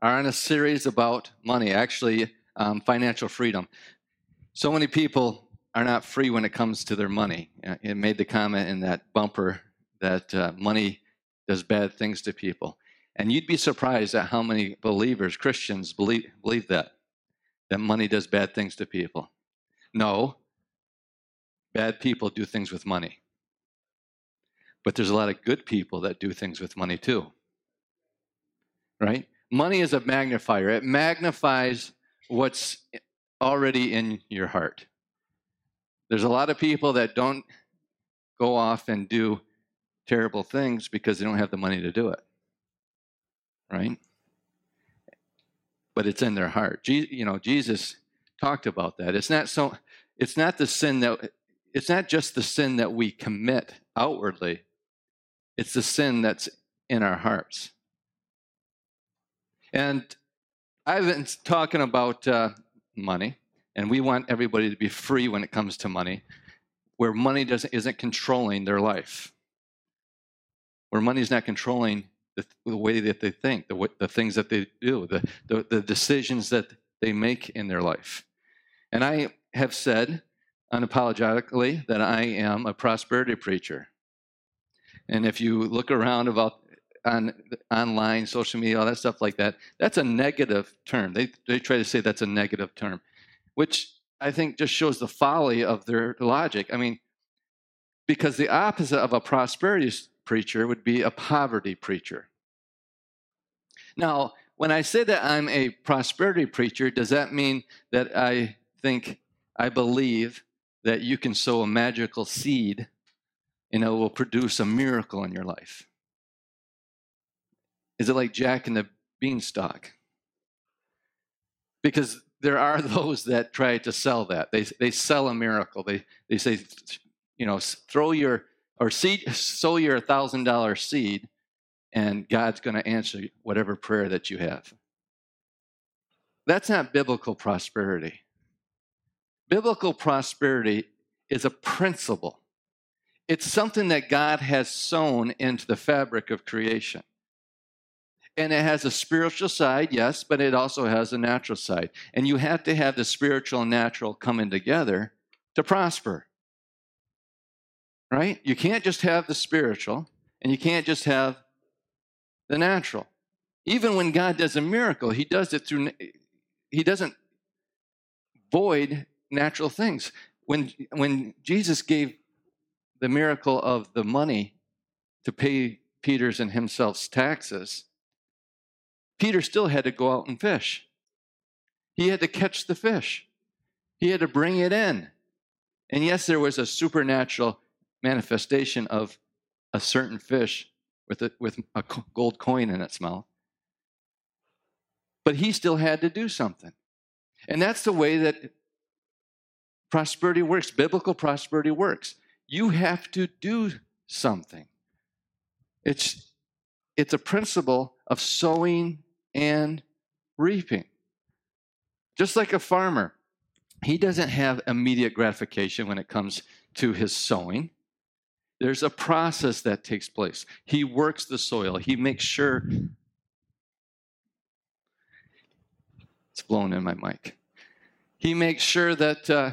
are on a series about money, actually, um, financial freedom. So many people are not free when it comes to their money. Uh, it made the comment in that bumper that uh, money does bad things to people. And you'd be surprised at how many believers, Christians, believe, believe that, that money does bad things to people. No, bad people do things with money. But there's a lot of good people that do things with money too. Right? Money is a magnifier, it magnifies what's already in your heart. There's a lot of people that don't go off and do terrible things because they don't have the money to do it. Right? But it's in their heart. You know, Jesus talked about that. It's not so it's not the sin that it's not just the sin that we commit outwardly. It's the sin that's in our hearts. And I've been talking about uh, money, and we want everybody to be free when it comes to money, where money doesn't isn't controlling their life, where money is not controlling the, the, way that they think, the, the things that they do, the, the, the decisions that they make in their life. And I have said unapologetically that I am a prosperity preacher. And if you look around about on online, social media, all that stuff like that, that's a negative term. They they try to say that's a negative term, which I think just shows the folly of their logic. I mean, because the opposite of a prosperity preacher would be a poverty preacher. Now, when I say that I'm a prosperity preacher, does that mean that I think I believe that you can sow a magical seed and it will produce a miracle in your life? Is it like Jack and the beanstalk? Because there are those that try to sell that. They, they sell a miracle. They, they say, you know, throw your, or seed, sow your $1,000 seed, and God's going to answer whatever prayer that you have. That's not biblical prosperity. Biblical prosperity is a principle, it's something that God has sown into the fabric of creation. And it has a spiritual side, yes, but it also has a natural side. And you have to have the spiritual and natural coming together to prosper. Right? You can't just have the spiritual and you can't just have the natural. Even when God does a miracle, he does it through he doesn't void natural things. When, when Jesus gave the miracle of the money to pay Peter's and himself's taxes, Peter still had to go out and fish. He had to catch the fish, he had to bring it in. And yes, there was a supernatural manifestation of a certain fish with a, with a gold coin in its mouth. But he still had to do something. And that's the way that prosperity works, biblical prosperity works. You have to do something. It's, it's a principle of sowing and reaping. Just like a farmer, he doesn't have immediate gratification when it comes to his sowing. There's a process that takes place. He works the soil, he makes sure. It's blowing in my mic. He makes sure that uh,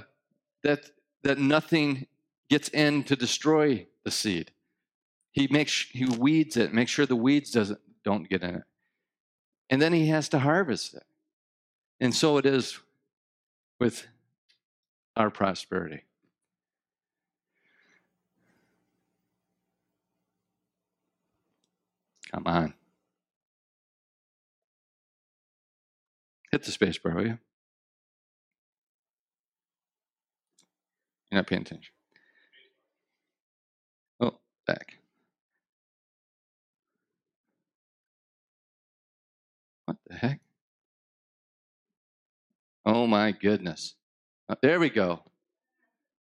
that, that nothing gets in to destroy the seed. He makes he weeds it, makes sure the weeds doesn't don't get in it. And then he has to harvest it. And so it is with our prosperity. Come on. Hit the space bar, will you? You're not paying attention. Oh, back. What the heck? Oh my goodness. Uh, there we go.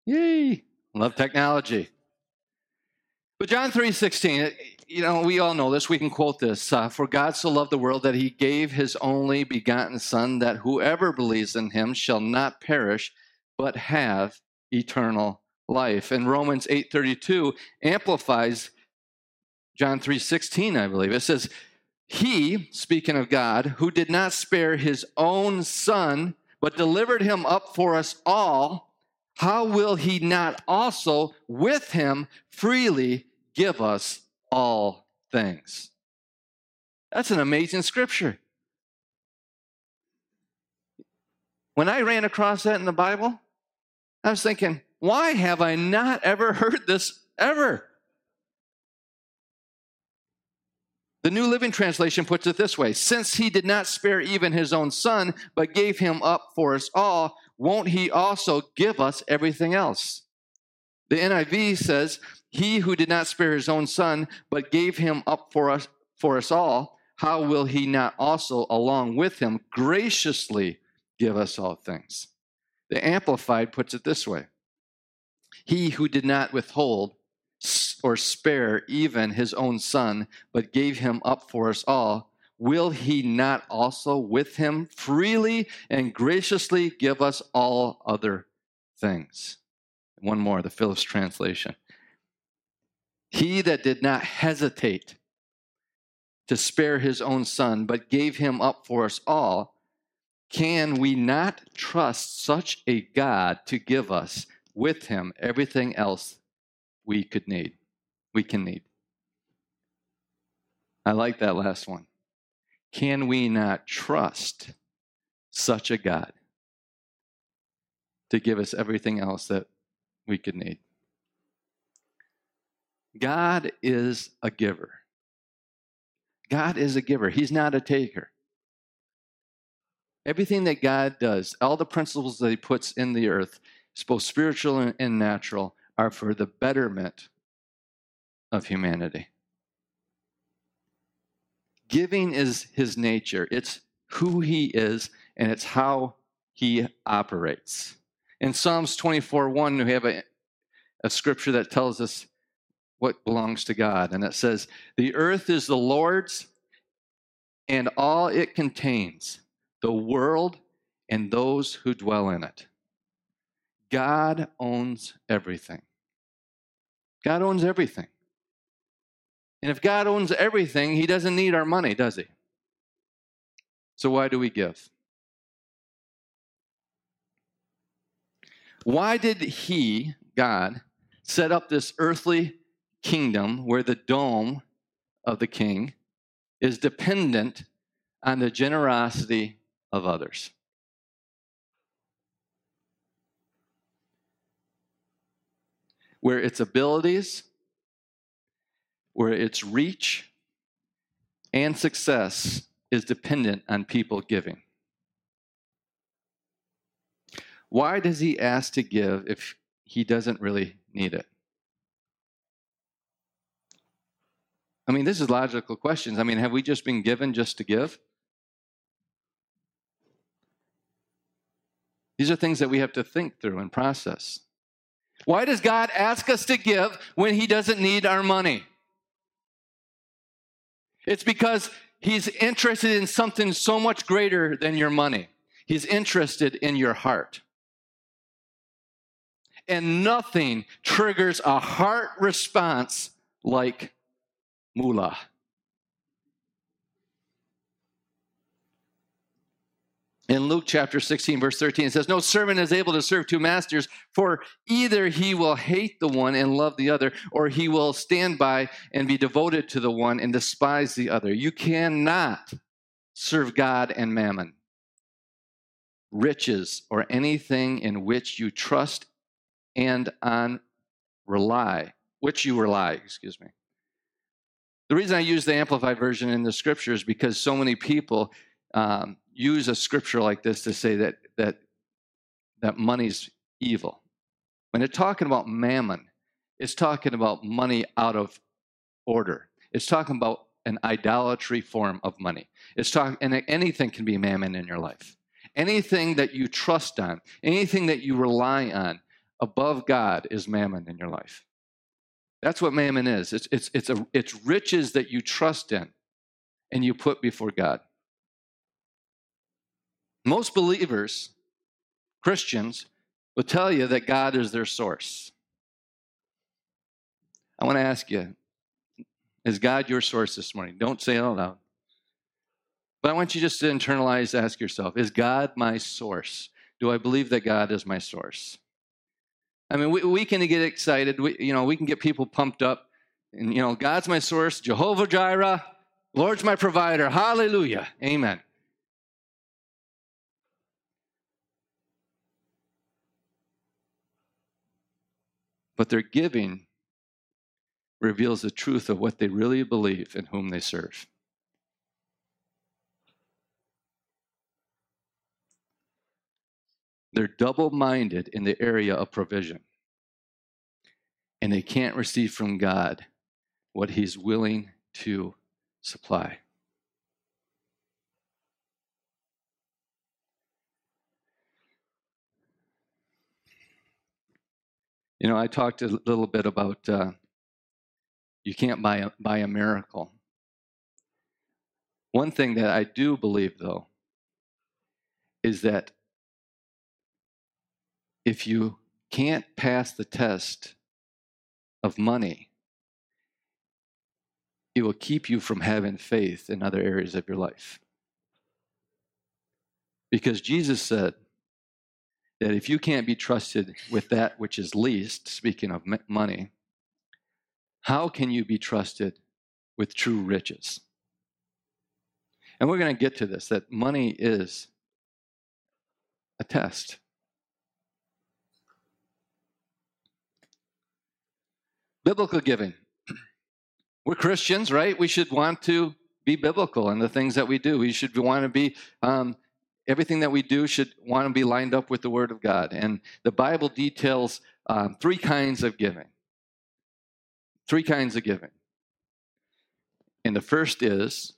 Yay. Love technology. But John 3:16, you know, we all know this. We can quote this. Uh, For God so loved the world that he gave his only begotten son that whoever believes in him shall not perish but have eternal life. And Romans 8:32 amplifies John 3:16, I believe. It says, He, speaking of God, who did not spare his own son, but delivered him up for us all, how will he not also with him freely give us all things? That's an amazing scripture. When I ran across that in the Bible, I was thinking, why have I not ever heard this ever? The New Living Translation puts it this way Since he did not spare even his own son, but gave him up for us all, won't he also give us everything else? The NIV says, He who did not spare his own son, but gave him up for us, for us all, how will he not also, along with him, graciously give us all things? The Amplified puts it this way He who did not withhold or spare even his own son, but gave him up for us all, will he not also with him freely and graciously give us all other things? One more, the Phillips translation. He that did not hesitate to spare his own son, but gave him up for us all, can we not trust such a God to give us with him everything else we could need? We can need. I like that last one. Can we not trust such a God to give us everything else that we could need? God is a giver. God is a giver. He's not a taker. Everything that God does, all the principles that He puts in the earth, both spiritual and natural, are for the betterment of humanity. Giving is His nature, it's who He is, and it's how He operates. In Psalms 24 1, we have a, a scripture that tells us what belongs to God, and it says, The earth is the Lord's and all it contains the world, and those who dwell in it. God owns everything. God owns everything. And if God owns everything, He doesn't need our money, does He? So why do we give? Why did He, God, set up this earthly kingdom where the dome of the king is dependent on the generosity of others. Where its abilities, where its reach and success is dependent on people giving. Why does he ask to give if he doesn't really need it? I mean, this is logical questions. I mean, have we just been given just to give? These are things that we have to think through and process. Why does God ask us to give when He doesn't need our money? It's because He's interested in something so much greater than your money. He's interested in your heart. And nothing triggers a heart response like moolah. In Luke chapter 16, verse 13, it says, No servant is able to serve two masters, for either he will hate the one and love the other, or he will stand by and be devoted to the one and despise the other. You cannot serve God and mammon, riches, or anything in which you trust and on rely, which you rely, excuse me. The reason I use the Amplified Version in the scripture is because so many people um, use a scripture like this to say that that that money's evil. When it's talking about mammon, it's talking about money out of order. It's talking about an idolatry form of money. It's talking, and anything can be mammon in your life. Anything that you trust on, anything that you rely on above God is mammon in your life. That's what mammon is. It's, it's, it's, a, it's riches that you trust in and you put before God. Most believers, Christians, will tell you that God is their source. I want to ask you is God your source this morning? Don't say it out loud. But I want you just to internalize, ask yourself Is God my source? Do I believe that God is my source? I mean, we, we can get excited. We, you know, we can get people pumped up. And, you know, God's my source, Jehovah Jireh, Lord's my provider. Hallelujah. Amen. But their giving reveals the truth of what they really believe and whom they serve. They're double minded in the area of provision. And they can't receive from God what He's willing to supply. You know, I talked a little bit about uh, you can't buy a, buy a miracle. One thing that I do believe, though, is that if you can't pass the test of money, it will keep you from having faith in other areas of your life. Because Jesus said that if you can't be trusted with that which is least, speaking of money, how can you be trusted with true riches? And we're going to get to this that money is a test. Biblical giving. We're Christians, right? We should want to be biblical in the things that we do. We should want to be, um, everything that we do should want to be lined up with the Word of God. And the Bible details um, three kinds of giving. Three kinds of giving. And the first is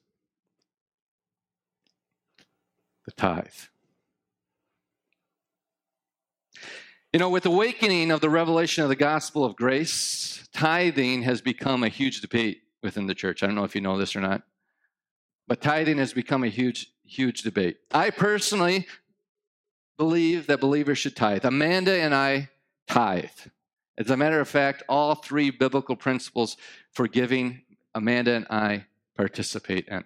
the tithe. You know, with the awakening of the revelation of the gospel of grace, tithing has become a huge debate within the church. I don't know if you know this or not, but tithing has become a huge, huge debate. I personally believe that believers should tithe. Amanda and I tithe. As a matter of fact, all three biblical principles for giving, Amanda and I participate in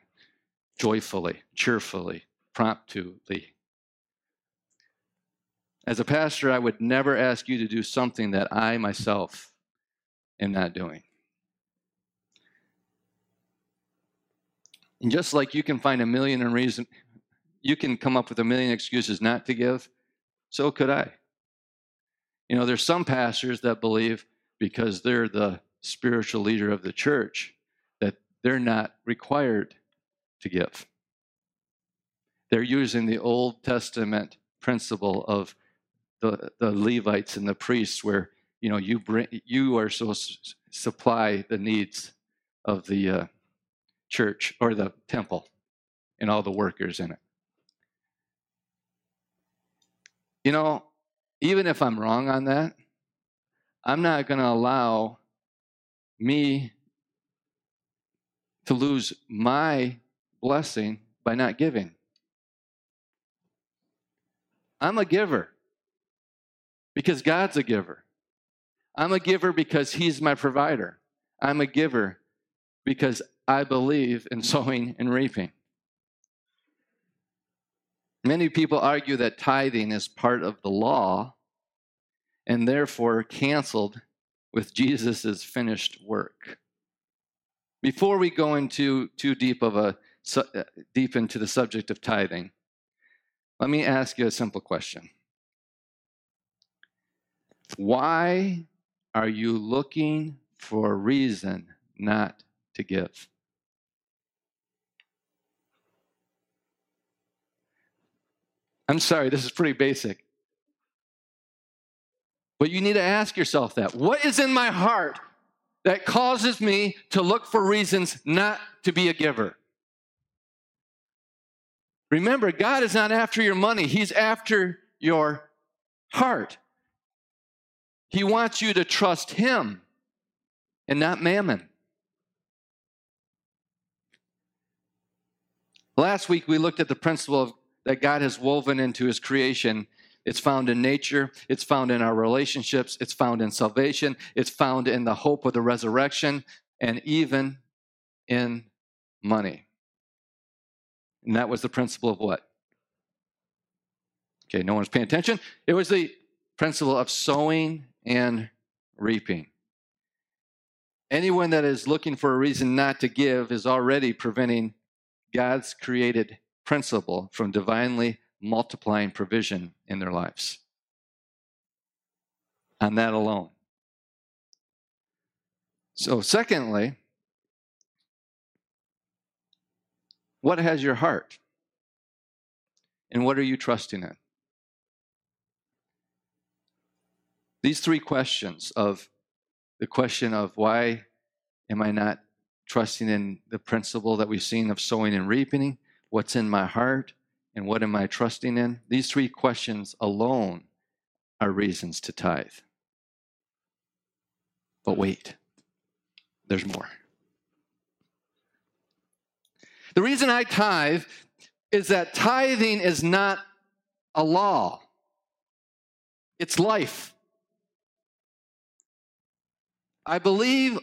joyfully, cheerfully, promptly, as a pastor, I would never ask you to do something that I myself am not doing. And just like you can find a million and reason, you can come up with a million excuses not to give, so could I. You know, there's some pastors that believe because they're the spiritual leader of the church that they're not required to give. They're using the Old Testament principle of the, the Levites and the priests, where you know you bring you are to supply the needs of the uh, church or the temple and all the workers in it. You know, even if I'm wrong on that, I'm not going to allow me to lose my blessing by not giving. I'm a giver because God's a giver. I'm a giver because He's my provider. I'm a giver because I believe in sowing and reaping. Many people argue that tithing is part of the law and therefore canceled with Jesus' finished work. Before we go into too deep of a uh, deep into the subject of tithing, let me ask you a simple question. Why are you looking for a reason not to give? I'm sorry, this is pretty basic. But you need to ask yourself that. What is in my heart that causes me to look for reasons not to be a giver? Remember, God is not after your money, He's after your heart. He wants you to trust Him and not mammon. Last week, we looked at the principle of, that God has woven into His creation. It's found in nature, it's found in our relationships, it's found in salvation, it's found in the hope of the resurrection, and even in money. And that was the principle of what? Okay, no one's paying attention. It was the principle of sowing and reaping. Anyone that is looking for a reason not to give is already preventing God's created principle from divinely multiplying provision in their lives. On that alone. So, secondly, what has your heart? And what are you trusting in? These three questions of the question of why am I not trusting in the principle that we've seen of sowing and reaping, what's in my heart, and what am I trusting in? These three questions alone are reasons to tithe. But wait, there's more. The reason I tithe is that tithing is not a law, it's life. I believe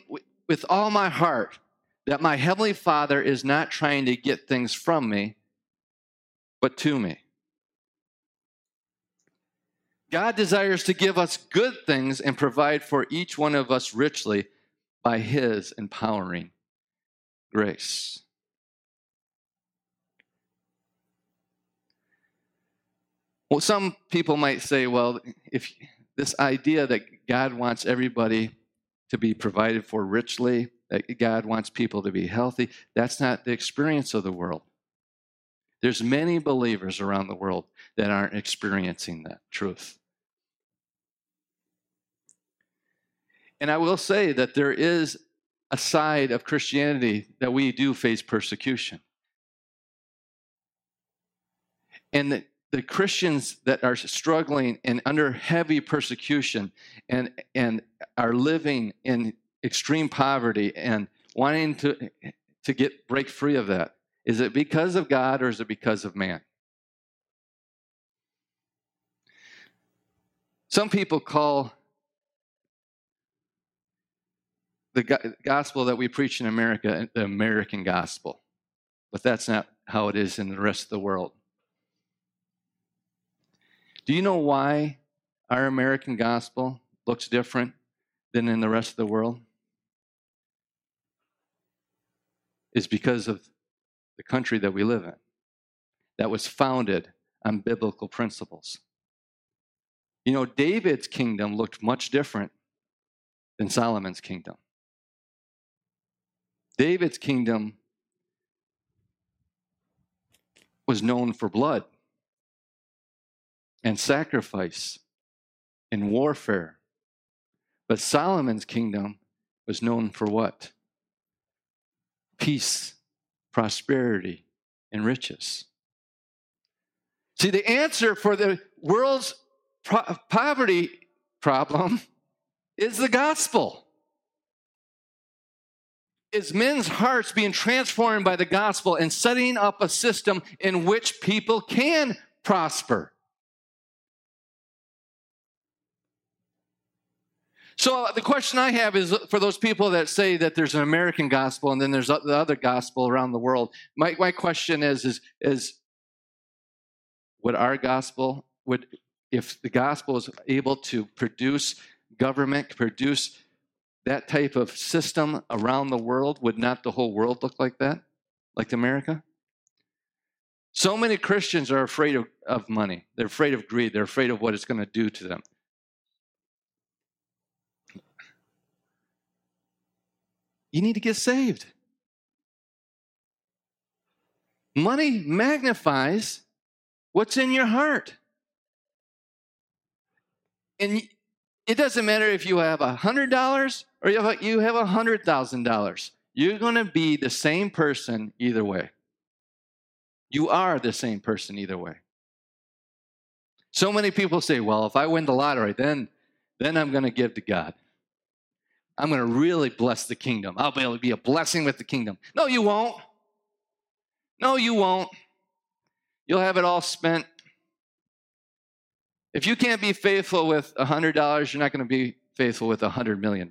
with all my heart that my Heavenly Father is not trying to get things from me, but to me. God desires to give us good things and provide for each one of us richly by His empowering grace. Well, some people might say, well, if this idea that God wants everybody to be provided for richly, God wants people to be healthy. That's not the experience of the world. There's many believers around the world that aren't experiencing that truth. And I will say that there is a side of Christianity that we do face persecution. And that the Christians that are struggling and under heavy persecution and, and are living in extreme poverty and wanting to, to get break free of that, is it because of God or is it because of man? Some people call the gospel that we preach in America the American gospel, but that's not how it is in the rest of the world. Do you know why our American gospel looks different than in the rest of the world? Is because of the country that we live in that was founded on biblical principles. You know, David's kingdom looked much different than Solomon's kingdom. David's kingdom was known for blood and sacrifice and warfare. But Solomon's kingdom was known for what? Peace, prosperity, and riches. See, the answer for the world's pro- poverty problem is the gospel. Is men's hearts being transformed by the gospel and setting up a system in which people can prosper? So uh, the question I have is for those people that say that there's an American gospel and then there's the other gospel around the world. My, my question is, is, is would our gospel, would, if the gospel is able to produce government, produce that type of system around the world, would not the whole world look like that? Like America? So many Christians are afraid of, of money. They're afraid of greed. They're afraid of what it's going to do to them. You need to get saved. Money magnifies what's in your heart. And it doesn't matter if you have a $100 or you have a $100,000. You're going to be the same person either way. You are the same person either way. So many people say, well, if I win the lottery, then, then I'm going to give to God. I'm going to really bless the kingdom. I'll be able to be a blessing with the kingdom. No, you won't. No, you won't. You'll have it all spent. If you can't be faithful with a $100, you're not going to be faithful with a $100 million.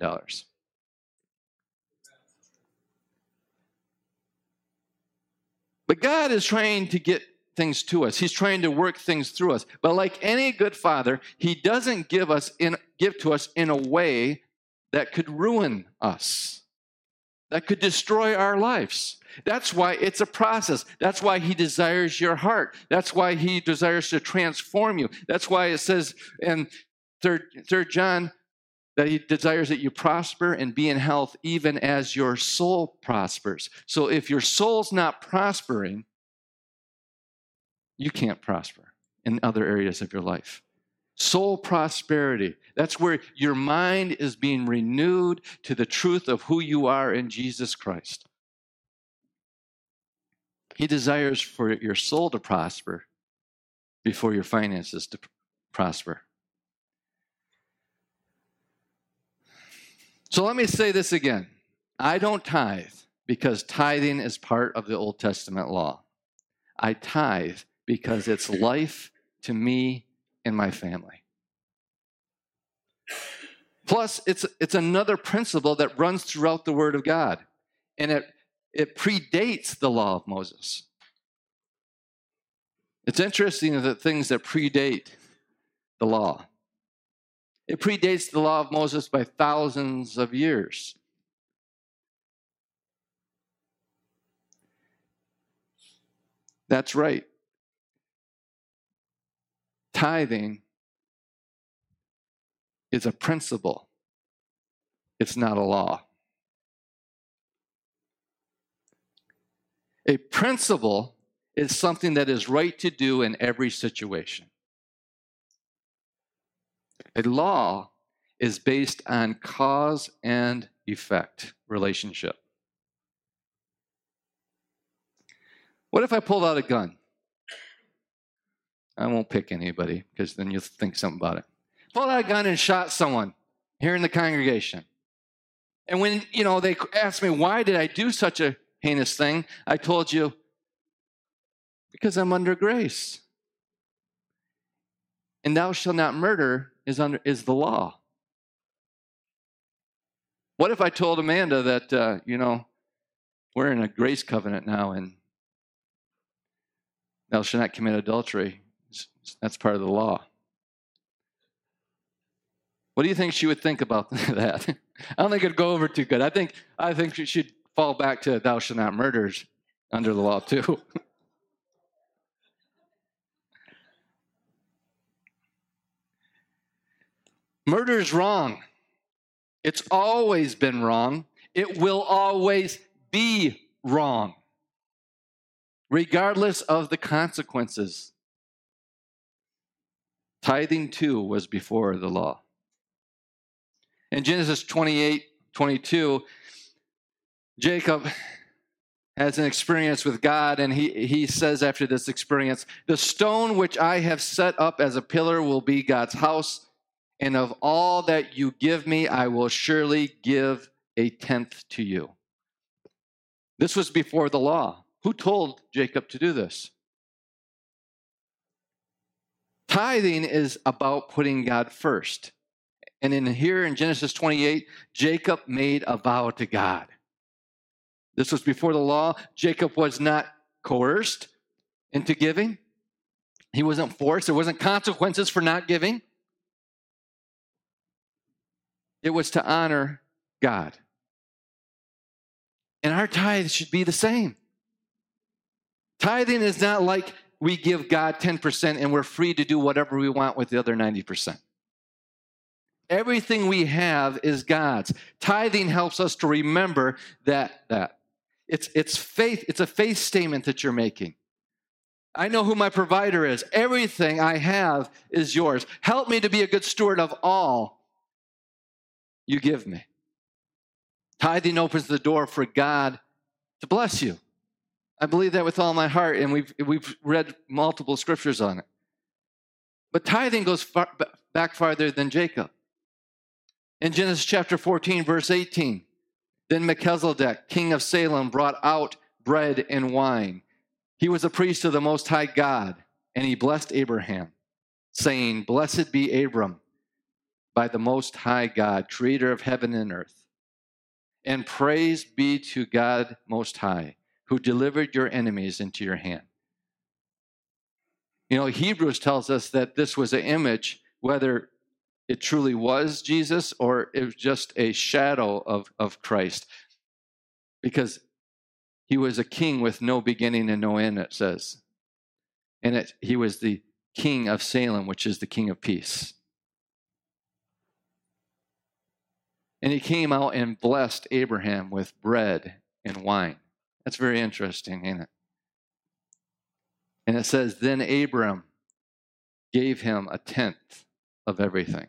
But God is trying to get things to us. He's trying to work things through us. But like any good father, he doesn't give us in give to us in a way that could ruin us. That could destroy our lives. That's why it's a process. That's why he desires your heart. That's why he desires to transform you. That's why it says in third, third John that he desires that you prosper and be in health even as your soul prospers. So if your soul's not prospering, you can't prosper in other areas of your life. Soul prosperity. That's where your mind is being renewed to the truth of who you are in Jesus Christ. He desires for your soul to prosper before your finances to prosper. So let me say this again. I don't tithe because tithing is part of the Old Testament law. I tithe because it's life to me and my family. Plus, it's, it's another principle that runs throughout the Word of God, and it, it predates the law of Moses. It's interesting that things that predate the law. It predates the law of Moses by thousands of years. That's right tithing is a principle, it's not a law. A principle is something that is right to do in every situation. A law is based on cause and effect relationship. What if I pulled out a gun? I won't pick anybody because then you'll think something about it. Pulled out a gun and shot someone here in the congregation. And when, you know, they asked me, why did I do such a heinous thing? I told you, because I'm under grace. And thou shalt not murder is, under, is the law. What if I told Amanda that, uh, you know, we're in a grace covenant now and thou shalt not commit adultery? That's part of the law. What do you think she would think about that? I don't think it'd go over too good. I think I think she'd fall back to thou shalt not murders under the law too. Murder is wrong. It's always been wrong. It will always be wrong, regardless of the consequences. Tithing too was before the law. In Genesis 28 22, Jacob has an experience with God, and he, he says after this experience, The stone which I have set up as a pillar will be God's house, and of all that you give me, I will surely give a tenth to you. This was before the law. Who told Jacob to do this? Tithing is about putting God first. And in here in Genesis 28, Jacob made a vow to God. This was before the law. Jacob was not coerced into giving. He wasn't forced. There wasn't consequences for not giving. It was to honor God. And our tithe should be the same. Tithing is not like we give God 10% and we're free to do whatever we want with the other 90%. Everything we have is God's. Tithing helps us to remember that that it's it's faith, it's a faith statement that you're making. I know who my provider is. Everything I have is yours. Help me to be a good steward of all you give me. Tithing opens the door for God to bless you. I believe that with all my heart, and we've, we've read multiple scriptures on it. But tithing goes far, back farther than Jacob. In Genesis chapter 14, verse 18, then Melchizedek, king of Salem, brought out bread and wine. He was a priest of the Most High God, and he blessed Abraham, saying, Blessed be Abram by the Most High God, creator of heaven and earth. And praise be to God Most High who delivered your enemies into your hand. You know, Hebrews tells us that this was an image, whether it truly was Jesus or it was just a shadow of, of Christ. Because he was a king with no beginning and no end, it says. And it, he was the king of Salem, which is the king of peace. And he came out and blessed Abraham with bread and wine. That's very interesting, ain't it? And it says, Then Abram gave him a tenth of everything.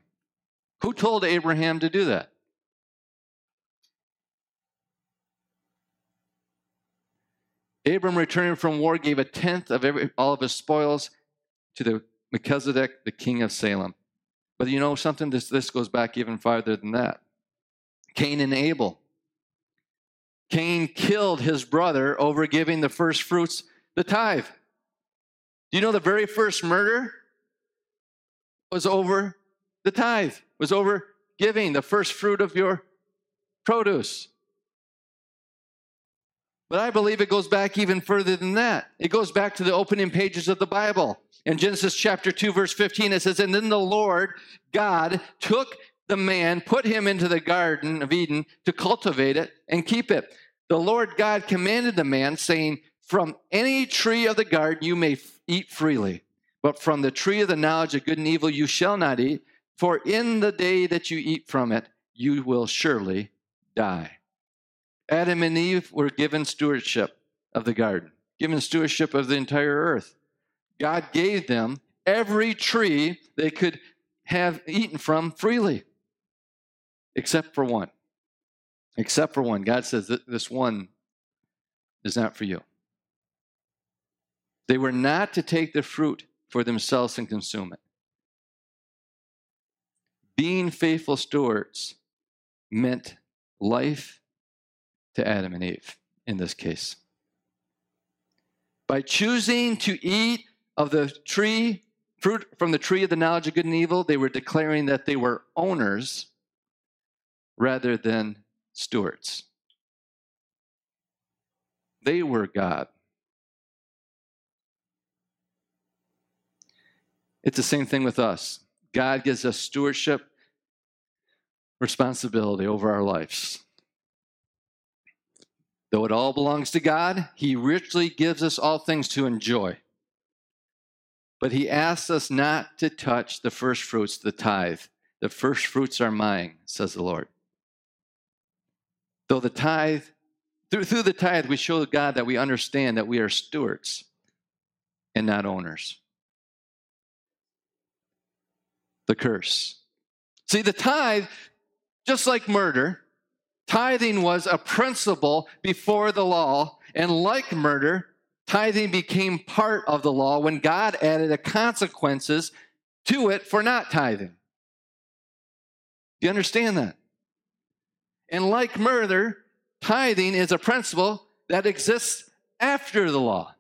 Who told Abraham to do that? Abram, returning from war, gave a tenth of every, all of his spoils to the Melchizedek, the king of Salem. But you know something? This, this goes back even farther than that. Cain and Abel. Cain killed his brother over giving the first fruits the tithe. Do you know the very first murder was over the tithe, was over giving the first fruit of your produce? But I believe it goes back even further than that. It goes back to the opening pages of the Bible. In Genesis chapter 2, verse 15, it says, And then the Lord God took the man, put him into the garden of Eden to cultivate it and keep it. The Lord God commanded the man, saying, From any tree of the garden you may eat freely, but from the tree of the knowledge of good and evil you shall not eat, for in the day that you eat from it, you will surely die. Adam and Eve were given stewardship of the garden, given stewardship of the entire earth. God gave them every tree they could have eaten from freely, except for one. Except for one. God says that this one is not for you. They were not to take the fruit for themselves and consume it. Being faithful stewards meant life to Adam and Eve in this case. By choosing to eat of the tree, fruit from the tree of the knowledge of good and evil, they were declaring that they were owners rather than stewards. They were God. It's the same thing with us. God gives us stewardship responsibility over our lives. Though it all belongs to God, He richly gives us all things to enjoy. But He asks us not to touch the first fruits, the tithe. The first fruits are mine, says the Lord. Though the tithe, through, through the tithe, we show God that we understand that we are stewards and not owners the curse. See, the tithe, just like murder, tithing was a principle before the law, and like murder, tithing became part of the law when God added the consequences to it for not tithing. Do you understand that? And like murder, tithing is a principle that exists after the law.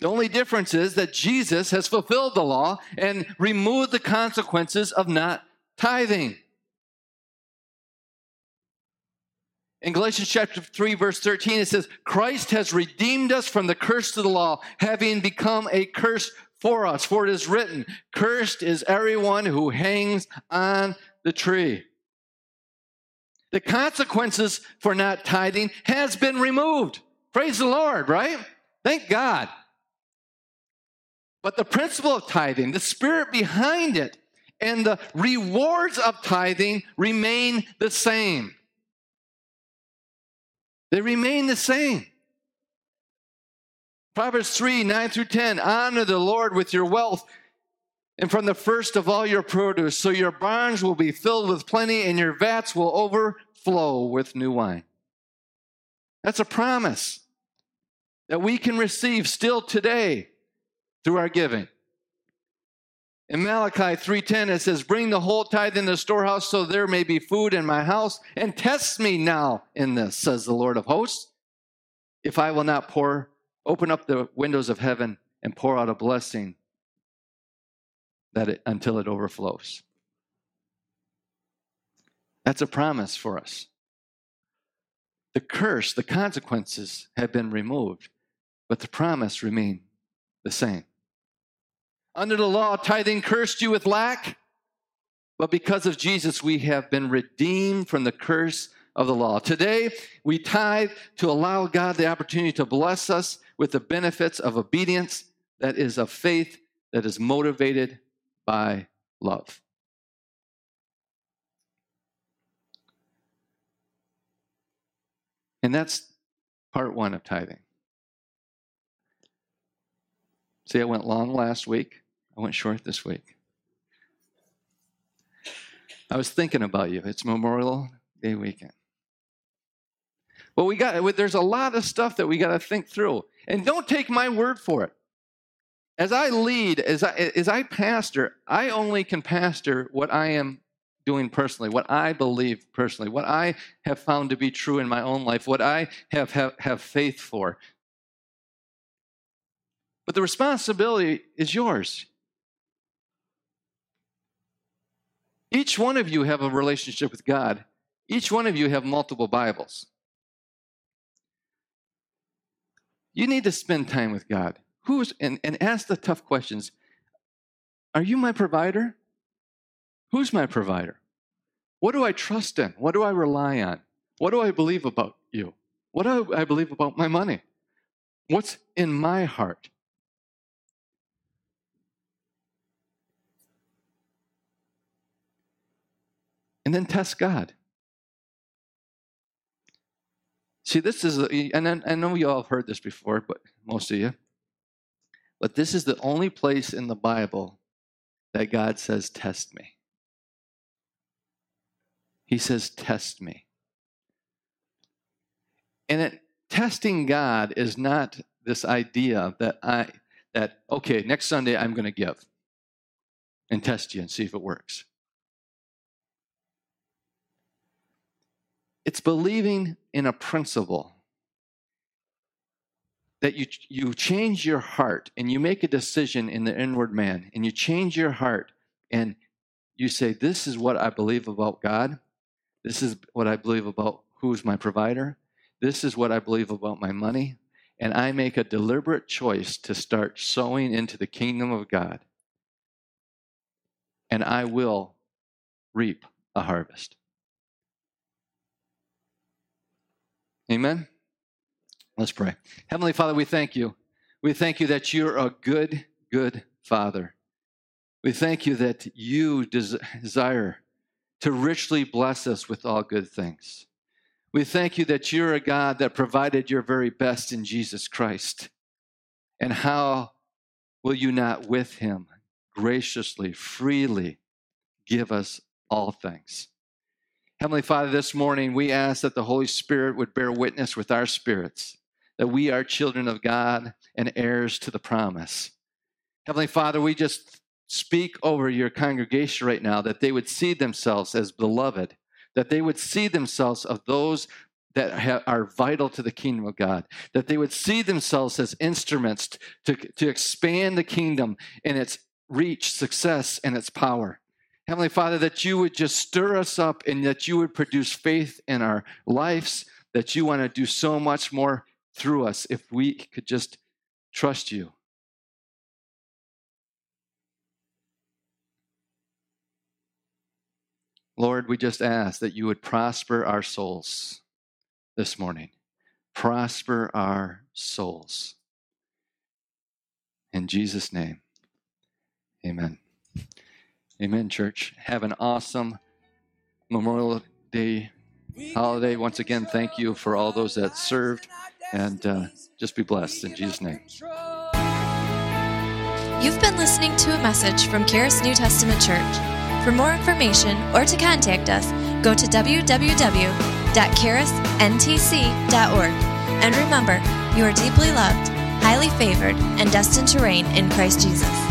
The only difference is that Jesus has fulfilled the law and removed the consequences of not tithing. In Galatians chapter 3, verse 13, it says, Christ has redeemed us from the curse of the law, having become a curse for us. For it is written, Cursed is everyone who hangs on the tree. The consequences for not tithing has been removed. Praise the Lord, right? Thank God. But the principle of tithing, the spirit behind it, and the rewards of tithing remain the same. They remain the same. Proverbs 3 9 through 10 Honor the Lord with your wealth and from the first of all your produce, so your barns will be filled with plenty and your vats will overflow with new wine. That's a promise that we can receive still today through our giving. In Malachi 3:10 it says, "Bring the whole tithe in the storehouse so there may be food in my house, and test me now in this," says the Lord of hosts, "if I will not pour open up the windows of heaven and pour out a blessing that it, until it overflows." That's a promise for us. The curse, the consequences have been removed, but the promise remained the same. Under the law, tithing cursed you with lack, but because of Jesus, we have been redeemed from the curse of the law. Today, we tithe to allow God the opportunity to bless us with the benefits of obedience that is of faith that is motivated by love. And that's part one of tithing. See, I went long last week. I went short this week. I was thinking about you. It's Memorial Day weekend. But we got there's a lot of stuff that we got to think through. And don't take my word for it. As I lead, as I as I pastor, I only can pastor what I am doing personally, what I believe personally, what I have found to be true in my own life, what I have have, have faith for. But the responsibility is yours. Each one of you have a relationship with God. Each one of you have multiple Bibles. You need to spend time with God. Who's and, and ask the tough questions. Are you my provider? Who's my provider? What do I trust in? What do I rely on? What do I believe about you? What do I believe about my money? What's in my heart? And then test God. See, this is, and I know you all have heard this before, but most of you, but this is the only place in the Bible that God says, Test me. He says, Test me. And it, testing God is not this idea that I, that, okay, next Sunday I'm going to give and test you and see if it works. It's believing in a principle that you, you change your heart and you make a decision in the inward man and you change your heart and you say, This is what I believe about God. This is what I believe about who's my provider. This is what I believe about my money. And I make a deliberate choice to start sowing into the kingdom of God. And I will reap a harvest. Amen? Let's pray. Heavenly Father, we thank you. We thank you that you're a good, good Father. We thank you that you desire to richly bless us with all good things. We thank you that you're a God that provided your very best in Jesus Christ. And how will you not with him graciously, freely give us all things? Heavenly Father, this morning we ask that the Holy Spirit would bear witness with our spirits that we are children of God and heirs to the promise. Heavenly Father, we just speak over your congregation right now that they would see themselves as beloved, that they would see themselves of those that are vital to the kingdom of God, that they would see themselves as instruments to, to expand the kingdom in its reach, success, and its power. Heavenly Father, that you would just stir us up and that you would produce faith in our lives, that you want to do so much more through us if we could just trust you. Lord, we just ask that you would prosper our souls this morning. Prosper our souls. In Jesus' name, amen. Amen, church. Have an awesome Memorial Day holiday. Once again, thank you for all those that served, and uh, just be blessed in Jesus' name. You've been listening to a message from Charis New Testament Church. For more information or to contact us, go to www.charisntc.org. And remember, you are deeply loved, highly favored, and destined to reign in Christ Jesus.